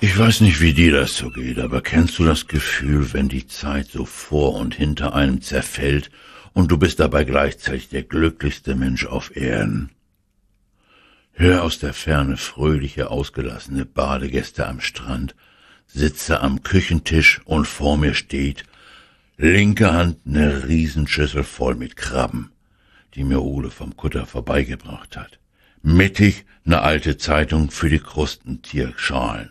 Ich weiß nicht, wie dir das so geht, aber kennst du das Gefühl, wenn die Zeit so vor und hinter einem zerfällt und du bist dabei gleichzeitig der glücklichste Mensch auf Erden? Hör aus der Ferne fröhliche, ausgelassene Badegäste am Strand, sitze am Küchentisch und vor mir steht, linke Hand ne Riesenschüssel voll mit Krabben, die mir Ole vom Kutter vorbeigebracht hat. Mittig ne alte Zeitung für die Krustentierschalen.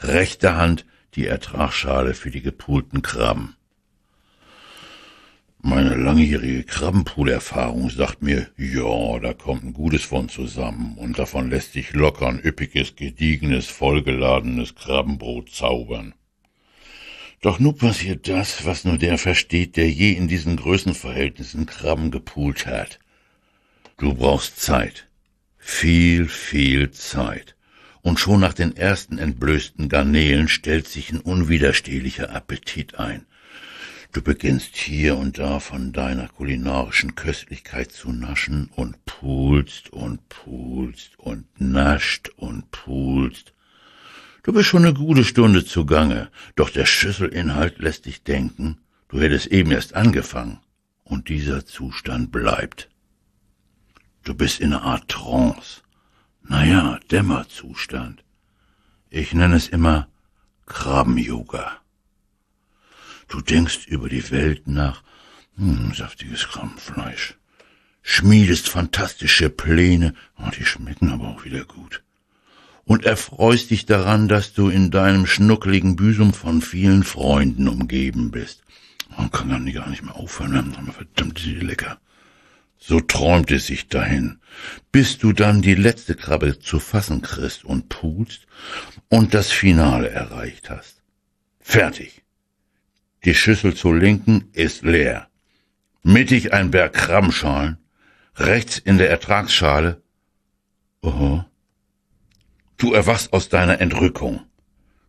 Rechte Hand die Ertragsschale für die gepulten Krabben. Meine langjährige Krabbenpoolerfahrung sagt mir, ja, da kommt ein Gutes von zusammen und davon lässt sich locker ein üppiges, gediegenes, vollgeladenes Krabbenbrot zaubern. Doch nun passiert das, was nur der versteht, der je in diesen Größenverhältnissen Krabben gepoolt hat. Du brauchst Zeit. Viel, viel Zeit. Und schon nach den ersten entblößten Garnelen stellt sich ein unwiderstehlicher Appetit ein. Du beginnst hier und da von deiner kulinarischen Köstlichkeit zu naschen und pulst und pulst und nascht und pulst. Du bist schon eine gute Stunde zugange, doch der Schüsselinhalt lässt dich denken, du hättest eben erst angefangen. Und dieser Zustand bleibt. Du bist in einer Art Trance. Naja, Dämmerzustand. Ich nenne es immer Krabben-Yoga. Du denkst über die Welt nach, hm, saftiges Krabbenfleisch, schmiedest fantastische Pläne, oh, die schmecken aber auch wieder gut. Und erfreust dich daran, dass du in deinem schnuckeligen Büsum von vielen Freunden umgeben bist. Man kann dann gar nicht mehr aufhören, verdammt, ist lecker. So träumt es sich dahin, bis du dann die letzte Krabbe zu fassen kriegst und pulst und das Finale erreicht hast. Fertig. Die Schüssel zur Linken ist leer. Mittig ein Berg Krabbenschalen, rechts in der Ertragsschale. Oho. Du erwachst aus deiner Entrückung.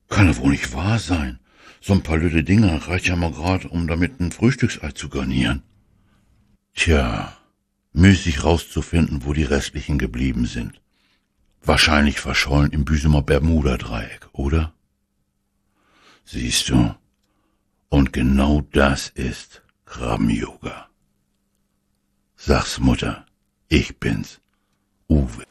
Kann ja wohl nicht wahr sein. So ein paar lüde Dinger reicht ja mal grad, um damit ein Frühstücksei zu garnieren. Tja, müßig rauszufinden, wo die restlichen geblieben sind. Wahrscheinlich verschollen im Büsumer Bermuda-Dreieck, oder? Siehst du, und genau das ist Krabben-Yoga. Sag's Mutter, ich bin's, Uwe.